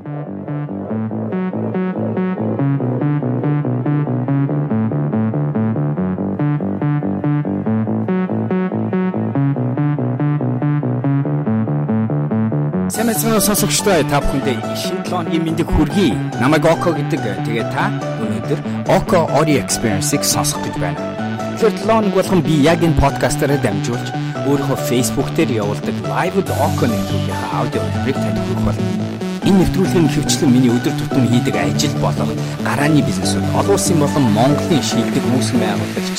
Сэмэцэн сонсогчдоо та бүхэндээ шинэ 7 өдрийн мэндийг хүргэе. Намайг Око гэдэг. Тэгээ та өнөөдөр Око Audio Experience-ийг сонсох гэж байна. Тэгэхээр 7 өнөг болгон би яг энэ подкастаараа дамжуулж өөрийнхөө Facebook дээр явуулдаг Live Oco нэвтрүүлгийн аудио номерыг танд хүргэх болно. Энэ нэвтрүүлгийн хөвчлэн миний өдөр тутам хийдэг ажил болох гарааны бизнесүүд олон улсын болон Монголын шилдэг үүсгэн байгуулагч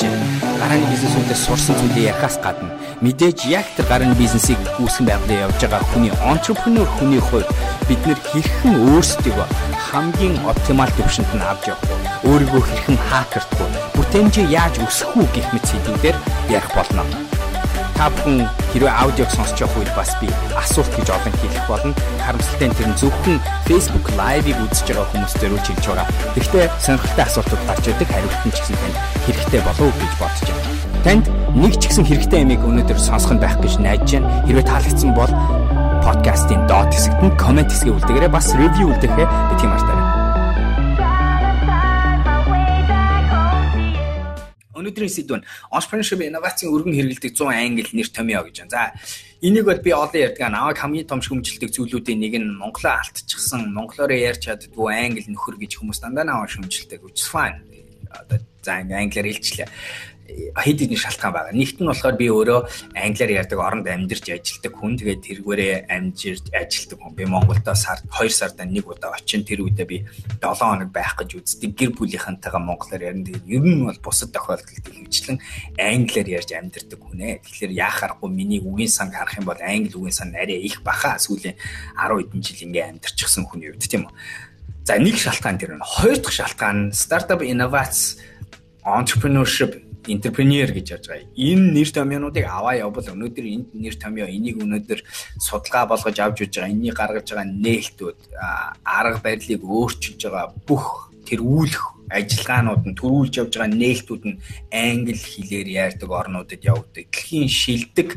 гарааны бизнесүүдээс сурсан зүйлээ ярихаас гадна Мэдээж яг тэр гарын бизнесийг үүсгэн байгалаа явж байгаа хүний entrepreneur хүний хувьд бид нэр хэрхэн өөрсдөө хамгийн оптимал төвшөнд нь авч явах вэ? Өөрийгөө хэрхэн вэ? Бүтээмжээ яаж өсгөх үү гэх мэт сэдвүүдээр ярих болно. Та бүхэн хэрвээ аудиог сонсож явах үед бас би асуулт гэж олон хэлэх болно. Харамсалтай нь тэр нь зөвхөн Facebook Live-ыг үзэж байгаа хүмүүстээр үл чиглэж байгаа. Гэхдээ сонирхолтой асуултууд гарч ирдэг хариулт нь ч гэсэн танд хэрэгтэй болов уу гэж бодож байна. Танд нэг ч гэсэн хэрэгтэй ямиг өнөөдөр сонсох нь байх гэж найдаж байна. Хэрвээ таалагдсан бол подкастын доод хэсэгт нь комент хэсгээ үлдээгээрэй. Бас ревю үлдээхээ битгий мартаарай. Өнөөдрийн сэдв нь entrepreneurship инновацийн өргөн хэрэгэлдэг 100 англи нэр томьёо гэж байна. За энийг бол би олон ярьдаг. Намайг хамгийн том шүмжилдэг зүйлүүдийн нэг нь монголоо алдчихсан, монголоор ярьж чаддгүй англи нөхөр гэж хүмүүс дандаа намайг шүмжилдэг. Which is fine. Одоо за англиар хэлчихлээ хэд хэдэн шалтгаан байгаа. Нэгт нь болохоор би өөрөө англиар ярьдаг оронд амьдарч ажилладаг хүн. Тэгээд тэргээрээ амьжирч ажилладаг хүн. Би Монголдо сард 2 сарда нэг удаа очин тэр үедээ би 7 хоног байх гэж үздэг. Гэр бүлийнхэнтэйгээ монголоор ярина. Тэгээд ер нь бол бусад тохиолдолд хөвчлэн англиар ярьж амьдардаг хүн ээ. Тэгэхээр яахааргүй миний үгийн санг харах юм бол англи үгийн сан арай их баха. Сүүлийн 10 хэдэн жил ингээ амьдарчихсан хүний үед тийм үү. За нэг шалтгаан тэр нь. Хоёр дахь шалтгаан стартап инновац entrepreneurship entrepreneur гэж ярьж байгаа. Энэ нэр томьёонуудыг аваа явбал өнөөдөр энэ нэр томьёо энийг өнөөдөр судалгаа болгож авч үзэж байгаа. Энийг гаргаж байгаа нээлтүүд арга барилыг өөрчилж байгаа бүх тэр үүлэх ажиллагаанууд нь төрүүлж явж байгаа нээлтүүд нь англи хэлээр ярьдаг орнуудад явагддаг. Дэлхийн шилдэг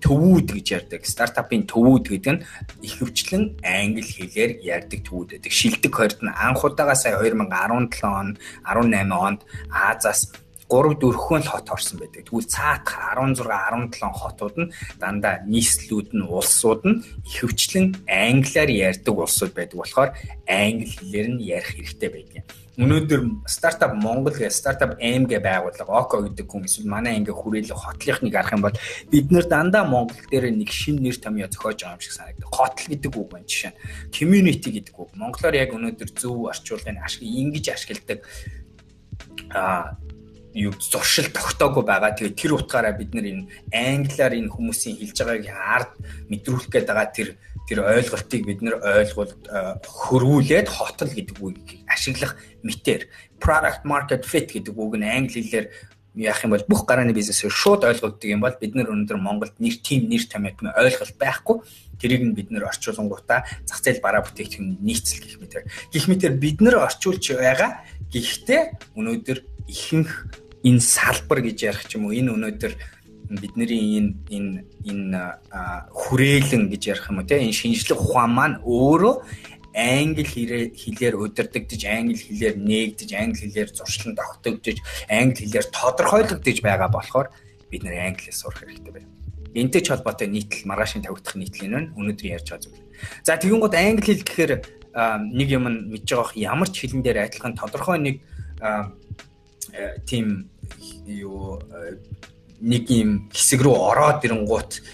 төвүүд гэж ярьдаг. Стартапын төвүүд гэдэг нь их хвчлэн англи хэлээр ярьдаг төвүүд байдаг. Шилдэг хорд нь анх удаага сая 2017 он 18 онд Азаас 3 4 хот орсон байдаг. Тэгвэл цаатах 16 17 хотууд нь дандаа нийслэлүүд нь улсууд нь ихэвчлэн англиар ярьдаг улсууд байдаг болохоор англи хэлээр нь ярих хэрэгтэй байдаг. Өнөөдөр стартап Монгол гэ стартап М гэ байгууллага Око гэдэг хүн эсвэл манай ингээ хүрээлэг хотлынхныг харах юм бол бид нэр дандаа Монгол дээр нэг шин нэр томьёо зохиож байгаа юм шиг санагдав. Хотл гэдэг үг байна жишээ нь. Community гэдэг үг. Монголоор яг өнөөдөр зөв орчуулгын ашиг ингэж ашигладаг а юу зуршил тогтоогүй байгаа. Тэгээд тэр утгаараа бид нэр энэ англиар энэ хүмүүсийн хэлж байгааг ард мэдрүүлэх гээд байгаа тэр тэр ойлголтыг бид нэр ойлгуул хөрвүүлээд хотл гэдэг үгийг ашиглах мэтэр. Product market fit гэдэг үг нь англи хэлээр яах юм бол бүх гарааны бизнесээр шууд ойлгогддог юм бол бид нэр өнөөдөр Монголд нэр тим нэр томьёотны ойлголт байхгүй. Тэрийг нь бид нэр орчуулангуудаа зах зээл бараа бүтээгдэхүүн нийцэл гэх мэтэр. Гэх мэтэр бид нэр орчуулж байгаа. Гэхдээ өнөөдөр ихэнх энэ салбар гэж ярих ч юм уу энэ өнөөдөр бидний энэ энэ энэ хүрээлэн гэж ярих юм уу те энэ шинжлэх ухаан маань өөрөө англи хэлээр удирдагдж англи хэлээр нээгдэж англи хэлээр зуршлан тогтогдож англи хэлээр тодорхойлогдож байгаа болохоор бид нэр англиас сурах хэрэгтэй байна. Энтэй ч холбоотой нийтлэл маргаашийн тавигдах нийтлэл нь өнөөдөр ярьж байгаа зүйл. За тэгвэл гот англи хэл гэхээр нэг юм мэдж байгаа ямар ч хэлэн дээр адилхан тодорхой нэг тийм юу нэг юм хэсэг рүү ороод ирэнгуут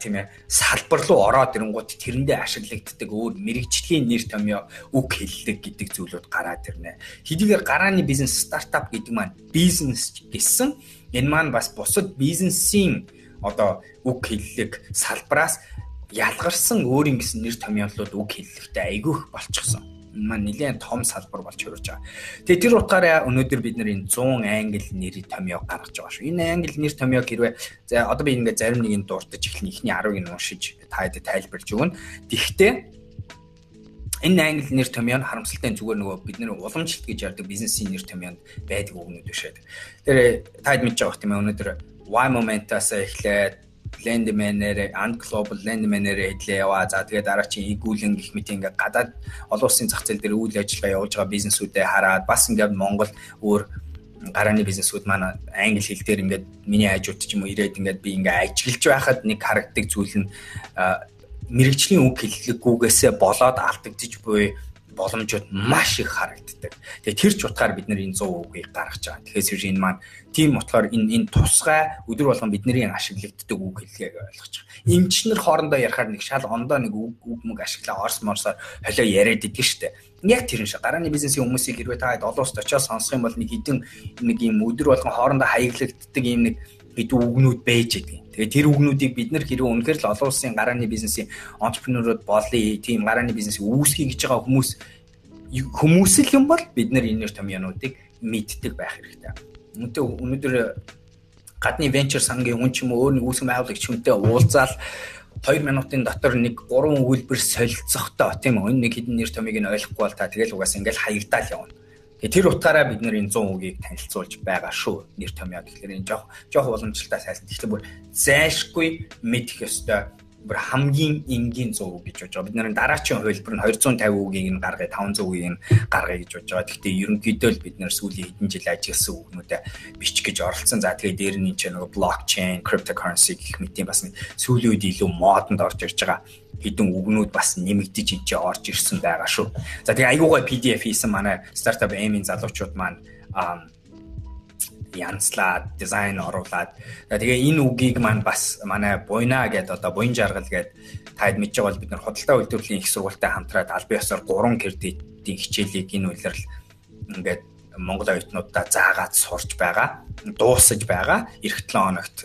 тийм ээ салбар руу ороод ирэнгуут тэрэндээ ашиглагддаг өөр мэрэгжлийн нэр томьёо үг хэллэг гэдэг зүйлүүд гараад ирнэ. Хэдийгээр гарааны бизнес стартап гэдэг маань бизнес гэсэн энэ маань бас бусад бизнесийн одоо үг хэллэг салбараас ялгарсан өөр юм гэсэн нэр томьёолууд үг хэллэгтэй айгүйх болчихсон маань нэлээд том салбар болж хөрөж байгаа. Тэгээ тэр утгаараа өнөөдөр бид нэр энэ 100 англи нэрийн томьёо гаргаж байгаа шүү. Энэ англи нэр томьёо хэрвээ за одоо би ингээд зарим нэг нь дуртаж эхлэн ихний 10-ыг нь уншиж таад тайлбарж өгнө. Тэгвэл энэ англи нэр томьёо нь харамсалтай зүгээр нөгөө бид нэр уламжлалт гэж ярддаг бизнесийн нэр томьёонд байдаг үгнүүд бишээд. Тэр таад мэдж байгаа хэрэг ээ өнөөдөр Y Momentus-аас эхлээд Landman-ээр and global Landman-ээр хэлээ яваа. За тэгээд дараа чинь игүүлэн гэх мэт ингээд гадаад олон улсын зах зээл дээр үйл ажиллагаа явуулж байгаа бизнесүүдэд хараад бас ингээд Монгол өөр гарааны бизнесүүд маань англи хэл дээр ингээд миний хажууд ч юм уу ирээд ингээд би ингээд ажиглаж байхад нэг харагддаг зүйл нь мэрэгжлийн үг хэллэггүйгээсээ болоод алдагдчих буй боломжууд маш их харагддаг. Тэгээ тэр ч утгаар бид нар энэ 100 үгийг гаргаж байгаа. Тэгэхээр энэ маань тийм утгаар энэ энэ тусгай өдөр болгон бидний ашиглагддаг үг хэллэгийг ойлгож байгаа. Эмчнэр хоорондоо ярихаар нэг шал ондоо нэг үг үг мөг ашиглаа орс морсоор холио яриад идэг штэ. Яг тэр шиг гарааны бизнесийн хүмүүсийг хэрвээ та олон улсад очиод сонсох юм бол нэг хідэн нэг юм өдөр болгон хоорондоо хаяглагддаг юм нэг бид үгнүүд байж идэг. Тэгээ тэр үгнүүдийг бид нар хэрвээ үнэхээр л олон улсын гарааны бизнесийн entrepreneur-ууд болъё, тийм гарааны бизнесийг үүсгэе гэж байгаа хүмүүс хүмүүс л юм бол бид нар энэ том януудыг мэддэг байх хэрэгтэй. Үнэндээ өнөөдөр гадны venture сангийн хүн ч юм уу өөр нэг үүсгэн байгуулагч хүнтэй уулзаал 2 минутын дотор нэг 3 өгүүлбэр солилцохдоо тийм үү нэг хідэн нэр томыг нь ойлгохгүй бол та тэгэл угаас ингээл хаягдаал явна. Тэгээ тэр утгаараа бид нэр энэ 100 үгийг танилцуулж байгаа шүү. Нэр томьёо тэгэхээр энэ жоох жоох уламжлалтай сайлт. Тэгэхээр бүр зайшгүй мэдэх ёстой бүр хамгийн энгийн 100 үг гэж бодож байгаа. Бид нэр дараачийн хувилбар нь 250 үгийг нь гаргая, 500 үгийг нь гаргая гэж бодож байгаа. Гэхдээ ерөнхийдөө л бид нэр сүүлийн хэдэн жил ажилласан үгнүүдээ бич гэж оролцсон. За тэгээ дээр нь энэ нэг блокчейн, cryptocurrency гэх мэт юм бас сүүлийн үед илүү модонд орж ирж байгаа хэдэн үгнүүд бас нэмэгдэж чинь орж ирсэн байгаа шүү. За тэгээ айгуугай PDF хийсэн манай стартап aim-ийн залуучууд маань янзлаад дизайн оруулаад тэгээ энэ үгийг маань бас манай буйна гэдэг одоо буян жаргал гэдэг таад мэдж байгаа бол бид нар худалдаа үйлдвэрлэлийн их сургуультай хамтраад албан ёсоор 3 кредитийн хичээлийг энэ үйлрэл ингээд Монгол оюутнуудаа заагаад сурч байгаа. Дуусаж байгаа. Ирэх 7 хоногт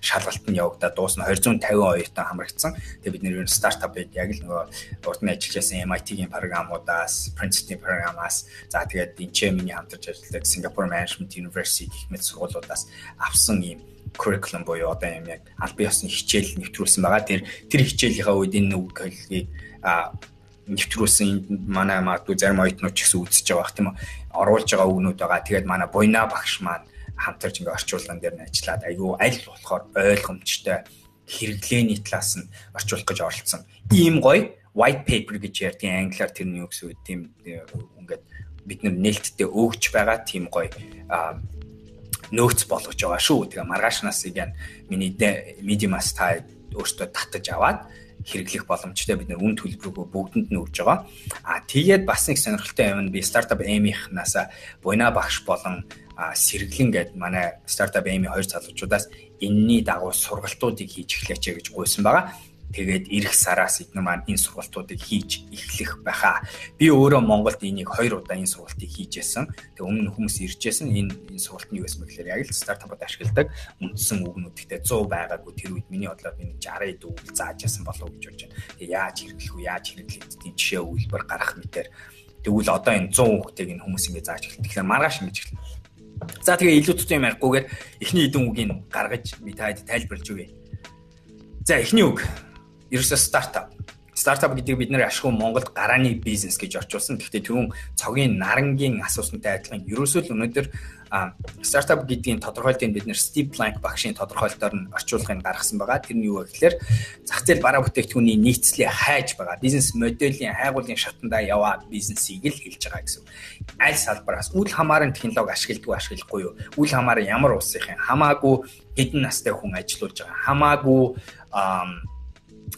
шалгалт нь явагдаад дуусна 250 оюутан хамрагдсан. Тэгээ бид нэр стартапыг яг л нөгөө урд нь ажиллаж байсан MIT-ийн програмуудаас, Princeton програмаас за тэгээд энэ ч миний хамтарч ажилладаг Singapore Management University гэх мэт сургуулиудаас авсан юм curriculum буюу одоо юм яг албан ёсны хичээл нэвтрүүлсэн байгаа. Тэр тэр хичээлийнхаа үед энэ үг хэллэгийг нэвтрүүлсэн манай магадгүй зарим оюутнууд ч гэсэн үзэж байгаа бах тийм оруулж байгаа үгнүүд байгаа. Тэгээд манай буйна багш маань хамтарч ингээ орчуулган дээр нь ажиллаад айгүй аль болохоор ойлгомжтой хэрэглээний талаас нь орчуулах гэж оролцсон. Ийм гоё white paper гэж ярьдаг англиар тэрний үг шүү. Тийм ингээд бид нар нээлттэй өгч байгаа тийм гоё нөөц болгож байгаа шүү. Тэгээ маргаашнаас яг миний медиамас та өөртөө татаж аваад хэрэглэх боломжтой бид нар үн төлбөрөөгөө бүгдэнд нь өгж байгаа. А тэгээд бас нэг сонирхолтой юм нь би стартап эми-наас буйна багш болон сэргэлэн гэд манай стартап эми хоёр залуучуудаас энэний дагуу сургалтуудыг хийж эхлэеч гэж гуйсан байгаа тэгээд эх сараас эдгээр маань энэ сургалтуудыг хийж эхлэх байхаа. Би өөрөө Монголд энийг хоёр удаа энэ сургалтыг хийжсэн. Тэг өмнө хүмүүс иржсэн энэ энэ сургалт нь юу бэ гэхээр яг л стартапууд ашигладаг үндсэн үгнүүдтэй 100 байгаагүй тэр үед миний бодлоор энэ 60 дүүл зааж ясан болов гэж бодож байна. Тэг яаж хэрэглэх үү, яаж хэрэглэх гэдэг жишээ үйлбэр гарах мэтэр. Тэгвэл одоо энэ 100 хүүхдийг энэ хүмүүс ингэ зааж эхэлнэ. Тэгэхээр маргааш ингэж эхэлнэ. За тэгээ илүү төсөө юм ярихгүйгээр эхний хэдэн үгийг гаргаж би таад тайлбарлаж өгье. За эхний үг ерөөсөө стартап. Стартап гэдэг бид нэр ашгүй Монголд гарааны бизнес гэж орчуулсан. Гэхдээ түрүүн цогийн нарангийн асуусантай адилхан ерөөсөө л өнөөдөр стартап гэдгийн тодорхойлтыг бид нэр Steve Blank багшийн тодорхойлолтоор нь орчуулгыг гаргасан байгаа. Тэр нь юу вэ гэхээр зах зээл бараа бүтээгдэхүүний нийцлээ хайж байгаа. Бизнес моделийн хайгуулын шатандаа яваа бизнесийг л хэлж байгаа гэсэн. Аль салбараас үл хамааран технологи ашигладаг ашиглахгүй юу? Үл хамааран ямар улсынхын хамаагүй хэдэн настай хүн ажиллаж байгаа. Хамаагүй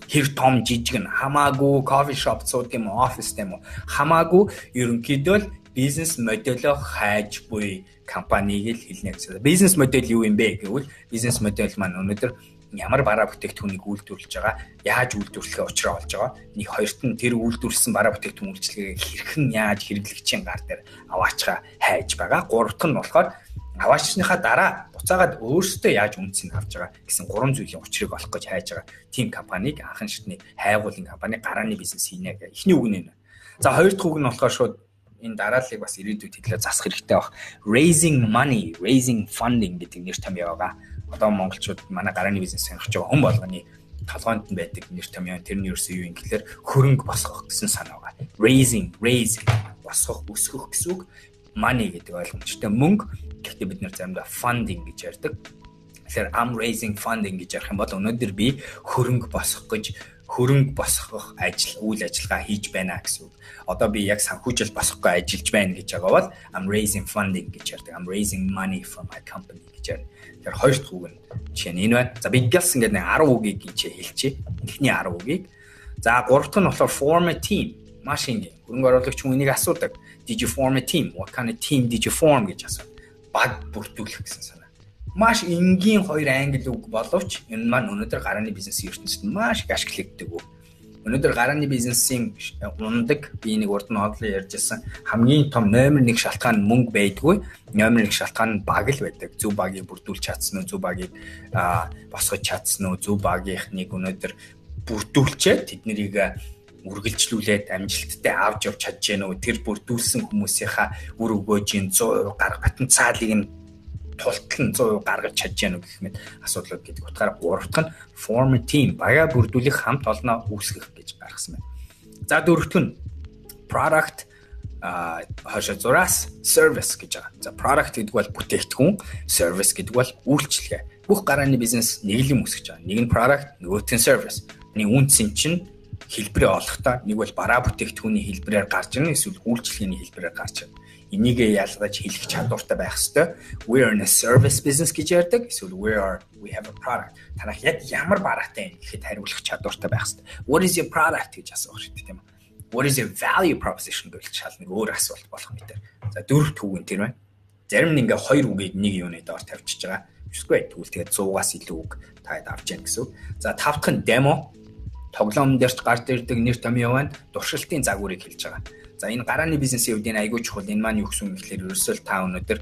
хэр том жижиг нь хамаагүй кофе шоп цууд юм уу офис юм уу хамаагүй ерөнхийдөө л бизнес модельо хайж буй компаниг л хэлнэ гэсэн. Бизнес модель юу юм бэ гэвэл бизнес модель маань өнөөдөр ямар бараа бүтээгдэхүүнийг үйлдвэрлэж байгаа, яаж үйлдвэрлэхээ учраа болж байгаа. Нэг хоёрт нь тэр үйлдвэрлсэн бараа бүтээгдэхүүн үйлчлэгээ хэрхэн яаж хэрэглэгчийн гар дээр аваачгаа хайж байгаа. Гуравт нь болохоор аваачсныхаа дараа буцаагаад өөрсдөө яаж үнцийг авч байгаа гэсэн гурван зүйлийн учрыг олох гэж хайж байгаа тим компаниг анхан шатны хайгуулын компани гарааны бизнес хийнэ гэх ихний үг нэ. За хоёр дахь үг нь болохоор шууд энэ дарааллыг бас ирээдүйд хэлээ засах хэрэгтэй баг. Raising money, raising funding гэдэг нэр томьёо байгаа. Одоо монголчууд манай гарааны бизнес сонирхож байгаа хүн болгоны толгойд нь байдаг нэр томьёо тэрний ерөөсөө юу юм гэхээр хөрөнгө босгох гэсэн санаа байгаа. Raising, raise босгох, өсгөх гэсэн үг money гэдэг ойлгомжтой мөнгө Гэхдээ бид нэр заримдаа funding гэж ярьдаг. Тэгэхээр I'm raising funding гэж ярих юм бол өнөөдөр би хөрөнгө босгох гэж хөрөнгө босгох ажил үйл ажиллагаа хийж байна гэсэн үг. Одоо би яг санхүүжил босгохгүй ажиллаж байна гэж байгаа бол I'm raising funding гэж ярьдаг. I'm raising money for my company гэж ярьдаг. Тэгэхээр хоёр дахь үг нь жишээ нь энэ байна. За би гэлс ингээд нэг 10 үгийг чи хэлчихье. Эхний 10 үгийг. За гурав дахь нь болохоор form a team. Маш ингийн. Хөрөнгө оруулагч хүн энийг асуудаг. Did you form a team? What kind of team did you form гэж асуу. Баг бүрдүүлэх гэсэн санаа маш энгийн хоёр англи үг боловч энэ маань өнөөдөр гарааны бизнесийн ертөнцид маш их ашиглагддаг үг. Өнөөдөр гарааны бизнесийн ундаг би нэг урд нь хооллоо ярьжсэн хамгийн том номер 1 шалтгаан нь мөнгө байдгүй. Номер 1 шалтгаан нь баг л байдаг. Зөв багийг бүрдүүлж чадсан уу, зөв багийг босгож чадсан уу, зөв багийнхныг өнөөдөр бүрдүүлчихэд тэднийг үргэлжлүүлээд амжилттай авч явж чадж гэнэ үү тэр бүрдүүлсэн хүмүүсийнхаа үр өгөөжийн 100% гарга потенциалыг нь тултал нь 100% гаргаж чадж яах гэх мэт асуудлууд гэдэг утгаараа гурав дахь нь form team баяа бүрдүүлэх хамт олноо үүсгэх гэж гаргасан байна. За дөрөвт нь product а хашаа зураас service гэж байгаа. За product гэдэг бол бүтээгдэхүүн, service гэдэг бол үйлчилгээ. Бүх гарааны бизнес юм өсгөж байгаа. Нэг нь product, нөгөөх нь service. Нэг үнцэн чинь хэлбэрээ олохдоо нэг бол бараа бүтээгдэхүүний хэлбэрээр гарч ирнэ эсвэл үйлчилгээний хэлбэрээр гарч ирнэ энийг ялгаж хэлэх чадвартай байх хэвээр we are in a service business гэж ярьдаг. Эсвэл we are we have a product. Танах яг ямар бараатай юм гэхэд хариулах чадвартай байх хэвээр what is your product гэж асуух хэрэгтэй тийм үү? What is your value proposition гэж шал нэг өөр асуулт болох юм дээр за дөрөв түүгэн тэр байна. Зарим нь ингээ хоёр үгийг нэг юуны доор тавьчихж байгаа. Үсгүй тэгвэл тэгээд 100-аас илүү үг таад авч яах гэсэн. За тавдах нь demo тоглоом дээрч гарч ирдэг нэр томьёо байна. Туршилтын загварыг хэлж байгаа. За энэ гарааны бизнесийн хувьд энэ айгүй чухал. Энэ маань юу гэсэн үг гэхээр ерөөсөө та өнөөдөр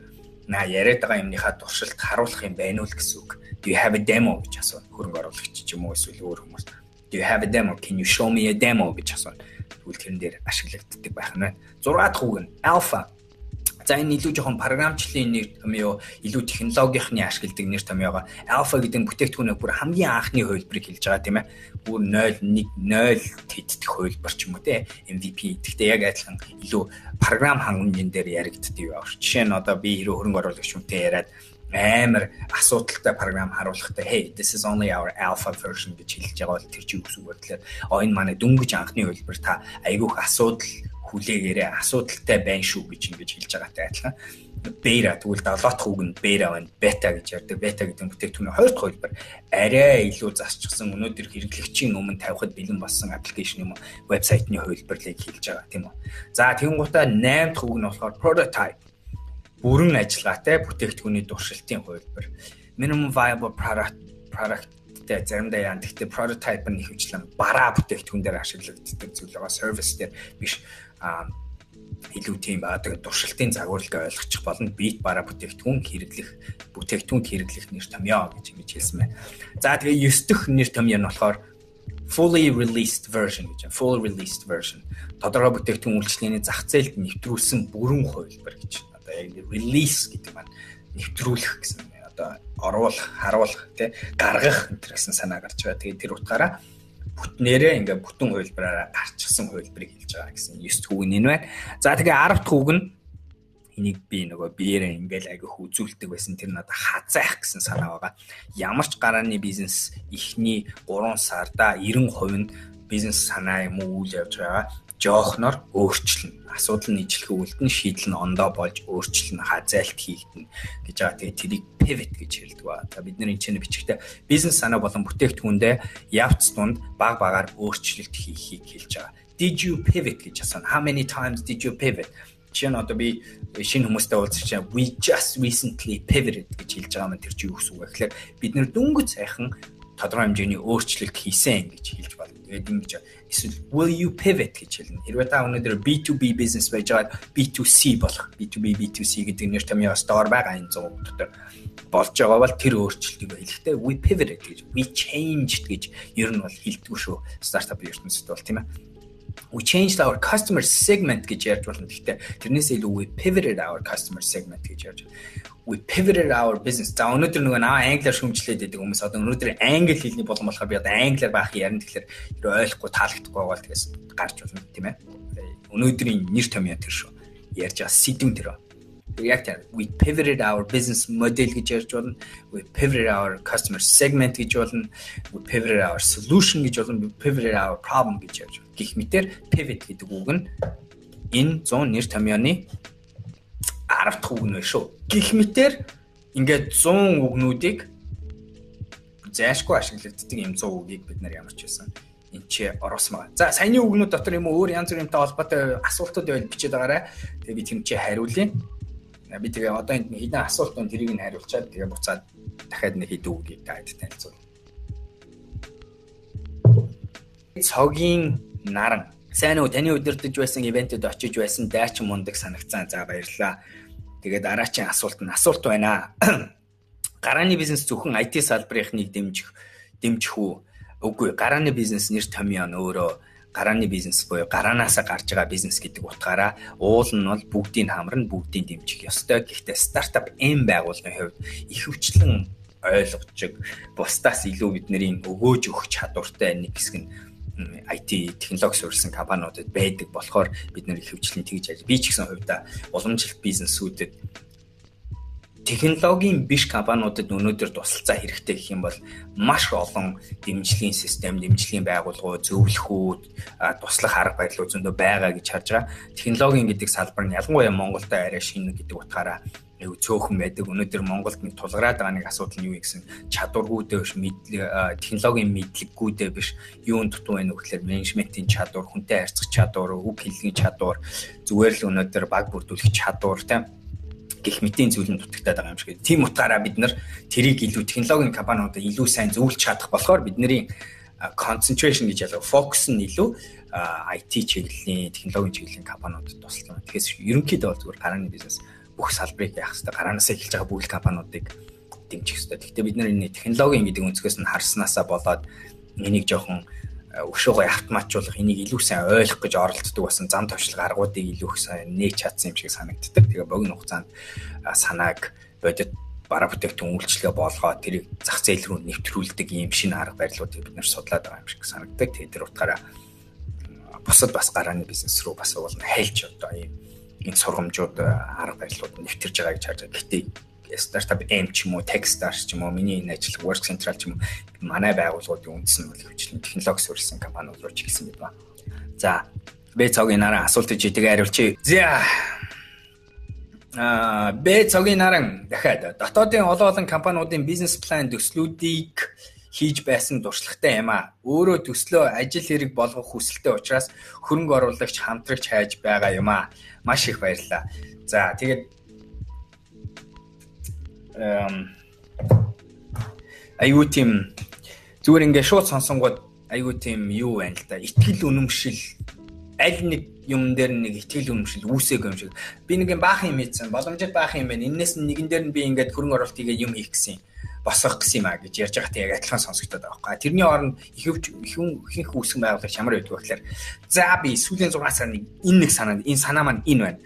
на яриад байгаа юмныхаа туршилт харуулах юм байна уу гэсэн үг. Do you have a demo гэж асуув. Хөрөнгө оруулагч ч юм уу эсвэл өөр хүмүүс. Do you have a demo? Can you show me a demo гэж асуув. Тэгвэл тэрэн дээр ашиглагддаг байх нь байна. 6 дахь үг нь alpha За энэ илүү жоохон програмчлалын нэр томьёо, илүү технологийнхны ашигладаг нэр томьёогоо Alpha гэдэг бүтээгдэхүүнээ бүр хамгийн анхны хувилбарыг хэлж байгаа тийм ээ. Бүр 0 1 0 тэтгэх хувилбар ч юм уу те MVP. Гэхдээ яг адилхан илүү програм хангамжийн дээр яригддаг юу. Жишээ нь одоо би хэрэв хөрөнгө оруулагч хүнтэй яриад амар асуудалтай програм харуулахтай hey this is only our alpha version гэж хэлж байгаа бол тэр чинь юу гэсэн үг вэ гэхээр оо энэ манай дөнгөж анхны хувилбар та айгүйх асуудал хүлээгээрээ асуудалтай байна шүү гэж ингэж хэлж байгаатай адилхан. Бета тэгвэл 7 дахь үг нь бета байна бета гэж ярьдаг. Бета гэдэг бүтээгдэхүүний хоёр дахь хэлбэр арай илүү засчихсан өнөөдөр хэрэглэгчийн өмнө тавихад бэлэн болсон аппликейшн юм уу? Вебсайтны хувилбарлыг хэлж байгаа тийм үү? За тэгэн гутаа 8 дахь үг нь болохоор prototype. Бүрэн ажиллагаатай бүтээгдэхүүний туршилтын хувилбар. Minimum viable product product тэ заримдаа яа гэхдээ prototype нь ихэвчлэн бараа бүтээгдэхүүн дээр ашиглагддаг зүйл байгаа. Service дээр биш илүү тийм ба тэгээд туршилтын загварлыг ойлгочих болно бит бараа бүтээгдэхүүн хэрэглэх бүтээгдэхүүн хэрэглэх нэр томьёо гэж ингэж хэлсэн байна. За тэгээ 9 дэх нэр томьёо нь болохоор fully released version гэж байна. Full released version. Тодорхой бүтээгдэхүүн үйлчлэгээний зах зээлд нэвтрүүлсэн бүрэн хувилбар гэж. Одоо яг release гэдэг маань нэвтрүүлэх гэсэн. Одоо оруулах, харуулах, тий гаргах гэсэн санаа гарч байгаа. Тэгээд тэр утгаараа бүтнээрээ ингээ бүтэн хувилбараараа гарчсан хувилбарыг хэлж байгаа гэсэн 9 түүг нь энэ байна. За тэгээ 10 түүг нь энийг би нөгөө биеэрээ ингээл агих үзүүлдэг байсан тэр надад хазаах гэсэн санаа байгаа. Ямар ч гарааны бизнес эхний 3 сарда 90% нь бизнес санаа юм уу үйл явж байгаа жоохноор өөрчлөн асуудал нь ижлэх үлдэн шийдэл нь ондоо болж өөрчлөн хазайлт хийгдэн гэж байгаа. Тэгээ тэрийг pivot гэж хэлдэг ба. За бид нар энэ чинь бичгтээ бизнес санаа болон бүтээгдэхүүндээ явц тунд баг багаар өөрчлөлт хийхийг хэлж байгаа. Did you pivot гэж асууна. How many times did you pivot? чинь одоо би шинэ хүмүүстэй уулзах чинь we just recently pivoted гэж хэлж байгаа маань тэр чинь юу гэсэн үг вэ гэхээр бид нэр дүнгийн сайхан тодорхой хэмжээний өөрчлөлт хийсэн гэж хэлж байна. Тэгээд ингэж эсвэл will you pivot гэж хэлнэ. Хэрвээ та өнөөдөр B2B business байж байгаа B2C болох B2B B2C гэдэг нэр томьёо store байгаа энэ 100 дотор болж байгаа бол тэр өөрчлөлтийг хэлэхдээ we pivoted гэж we changed гэж ер нь бол хэлдэг шүү. Стартап ертөнцид бол тийм ээ we changed our customer segment гэж ярьж болно. Гэхдээ тэрнээс илүү we pivoted our customer segment гэж ярьж we pivoted our business. За өнөөдөр нөгөө наа англиар шүмжлээд байдаг хүмүүс одоо өнөөдөр англи хэлний болон болохоор би одоо англиар байх ярина тэгэхээр тэр ойлгохгүй таалагдахгүй бол тэгээс гарч болно тийм ээ. Өнөөдрийн нэр томьёо тэр шүү. Ярьж байгаа сэдвэн тэр. яг тийм we pivoted our business model гэж ярьж болно. We pivoted our customer segment гэж болно. We pivoted our solution гэж болно. We pivoted our problem гэж ярьж байна. Гэх мэтэр pivot гэдэг үг нь энэ 100 нэр томьёоны 10 дахь үг нь байна шүү. Гэх мэтэр ингээд 100 үгнүүдийг зайлшгүй ашиглагддаг юм 100 үгийг бид нар ямар ч байсан энэ чи ороосмаа. За саяны үгнүүд дотор юм өөр янз бүрийн холбоотой асуултууд байвал бичээд байгаарай. Тэгээ би тэм чи хариулъя. Би тэгээ одоо энд хэдэн асуулт байна тэрийг нь хариулчаад тэгээ буцаад дахиад нэг хэдэн үгийг таад танилцуул. Цогийн наран. Сайн уу таны удирдах байсан ивентэд очиж байсан дайчин мундаг санагцсан. За баярлалаа. Тэгээд дараачийн асуулт нь асуулт байна. Гарааны бизнес зөвхөн IT салбарынхныг дэмжих дэмжих үү? Үгүй гарааны бизнес нэр томьёо нь өөрөө гарааны бизнес буюу гараанаас гарч байгаа бизнес гэдэг утгаараа уул нь бол бүгдийг хамран бүгдийг дэмжих ёстой. Гэхдээ стартап эм байгууллагын хувьд ихэвчлэн ойлгож бусдаас илүү бидний өгөөж өгөх чадвартай нэг хэсэг нь IT технологи суурилсан компаниудад байдаг болохоор бид нэр ихэвчлэн тэгж яаж би ч гэсэн хувьдаа уламжлалт бизнесүүдэд технологийн биш компаниудад өнөөдөр тусалцаа хэрэгтэй гэх юм бол маш олон дэмжлэгийн систем, дэмжлэгийн байгууллагууд, зөвлөхүүд, туслах арга барилууд зөндөө байгаа гэж харж байгаа. Технологийн гэдэг салбар нь ялангуяа Монголд арай шинэ гэдэг утгаараа аюу цөөхөн байдаг. Өнөөдөр Монголд нэг тулгараад байгаа нэг асуудал нь юу гэсэн чадваргүйдээ биш технологийн мэдлэггүйдээ биш юун дутуу байна вэ гэхээр менежментийн чадвар, хүнтэй харьцах чадвар, үг хэлний чадвар, зүгээр л өнөөдөр баг бүрдүүлэх чадвар тийм гих мэтийн зүйл нь дутагтаад байгаа юм шиг. Тийм утгаараа бид нар тэрийг илүү технологийн компаниудад илүү сайн зөвлөж чадах болохоор бидний concentration гэж ялгаа focus нь илүү IT чиглэлийн технологийн чиглэлийн компаниудад тусалж байна. Тэгэхээр ерөнхийдөө зүгээр гарааны бизнес бүх салбарыг яах хэрэгтэй. Гараанаас эхэлж байгаа бүх компаниудыг дэмжих хэрэгтэй. Гэхдээ бид нар энэ технологийн гэдэг өнцгөөс нь харснаасаа болоод энийг жоохон өшөөгөө автоматжуулах энийг илүү сайн ойлгох гэж оролддог басан зам товчлог аргуудыг илүү их сайн нээж чадсан юм шиг санагддаг. Тэгээ богино хугацаанд санааг бодит бараа бүтээгдэхүүн үйлчлэгээ болгоод тэрийг зах зээл рүү нэвтрүүлдэг ийм шинэ арга барилуудыг бид нэр судлаад байгаа юм шиг санагддаг. Тэгээ тэр утгаараа бусад бас гарааны бизнес рүү бас уулна хайлж одоо ийм энэ сургамжууд арга барилууд нэвтэрж байгаа гэж харж байгаа. Гэхдээ стартап M ч юм уу, Techstars ч юм уу, миний энэ ажил Work Central ч юм уу манай байгууллагуудын үндэс нь бол хөгжлийн технологи суурилсан компаниуд руу чиглэсэн гэдэг ба. За, бэ цагийн наран асуултыг жидэг хариулчих. За. Аа, бэ цагийн наран дахиад дотоодын олон олон компаниудын бизнес план төслүүдийг хийж байсан дуршлагтай юм а. Өөрөө төслөө ажил хэрэг болгох хүсэлтэй учраас хөрөнгө оруулагч хамтрагч хайж байгаа юм а. Маш их баярлалаа. За, тэгээд айгүй тийм зүгээр ингээ шууд сонсонгууд айгүй тийм юу байна л да. Итгэл үнэмшил аль нэг юм дээр нэг итгэл үнэмшил үүсээг юм шиг. Би нэг юм баах юм хийсэн. Боломжит баах юм байна. Иннээс нэгэн дээр нь би ингээд хөрөнгө оруулалт хийгээ юм хийх гэсэн босгох гэсэн юм а гэж ярьж байгааг яг адилхан сонсогдоод байгаа байхгүй. Тэрний оронд ихэвч ихэнх үүсгэн байгууллагч ямар байдаг вэ гэхээр за би сүүлийн 6 сар нэг энэ нэг санаа энэ санаа маань энэ байна.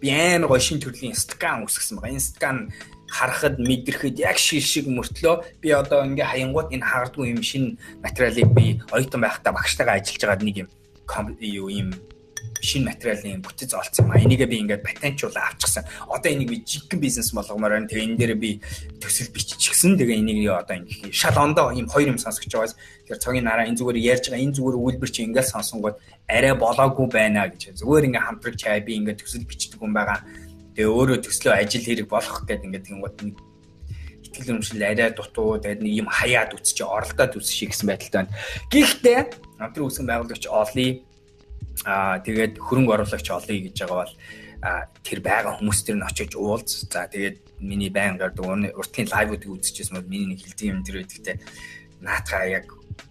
Би амар гоё шин төрлийн скан үүсгэсэн байгаа. Энэ скан харахад мэдрэхэд яг шил шиг мөртлөө би одоо ингээ хаянгууд энэ хаагардгүй юм шин материалыг би оюутан байхдаа багштайгаа ажиллаж байгаа нэг юм юу юм шин материалын бүтэц олцсон юм а. Энийг би ингээд патентжуулаа авчихсан. Одоо энийг би жиггэн бизнес болгомоор байна. Тэгээ энэ дээр би төсөл биччихсэн. Тэгээ энийг одоо ингээ шал ондоо юм хоёр юм сонсож байгаас тэр цагийн нараа энэ зүгээр ярьж байгаа энэ зүгээр үйлбэр чи ингээд сонсонгууд арай болоогүй байна гэж. Зүгээр ингээ хамтрагч хай би ингээ төсөл бичдэг юм байгаа Тэгээ өөрөө төслөө ажил хэрэг болох гэдэг ингээд тэнгууд нэг итгэл үнэмшил арай дутуу тэгээд нэг юм хаяад үсч оролдоод үсчих гэсэн байдалтай байна. Гэхдээ хамтран үүсгэн байгуулагч олъё аа тэгээд хөрөнгө оруулагч олъё гэж байгаа бол тэр байгаа хүмүүс тэр нь очиж уулз. За тэгээд миний байн гардаг уртын лайвуудыг үзчихсэн бол миний нэг хилдэг юм тэр үедээ наатаа яг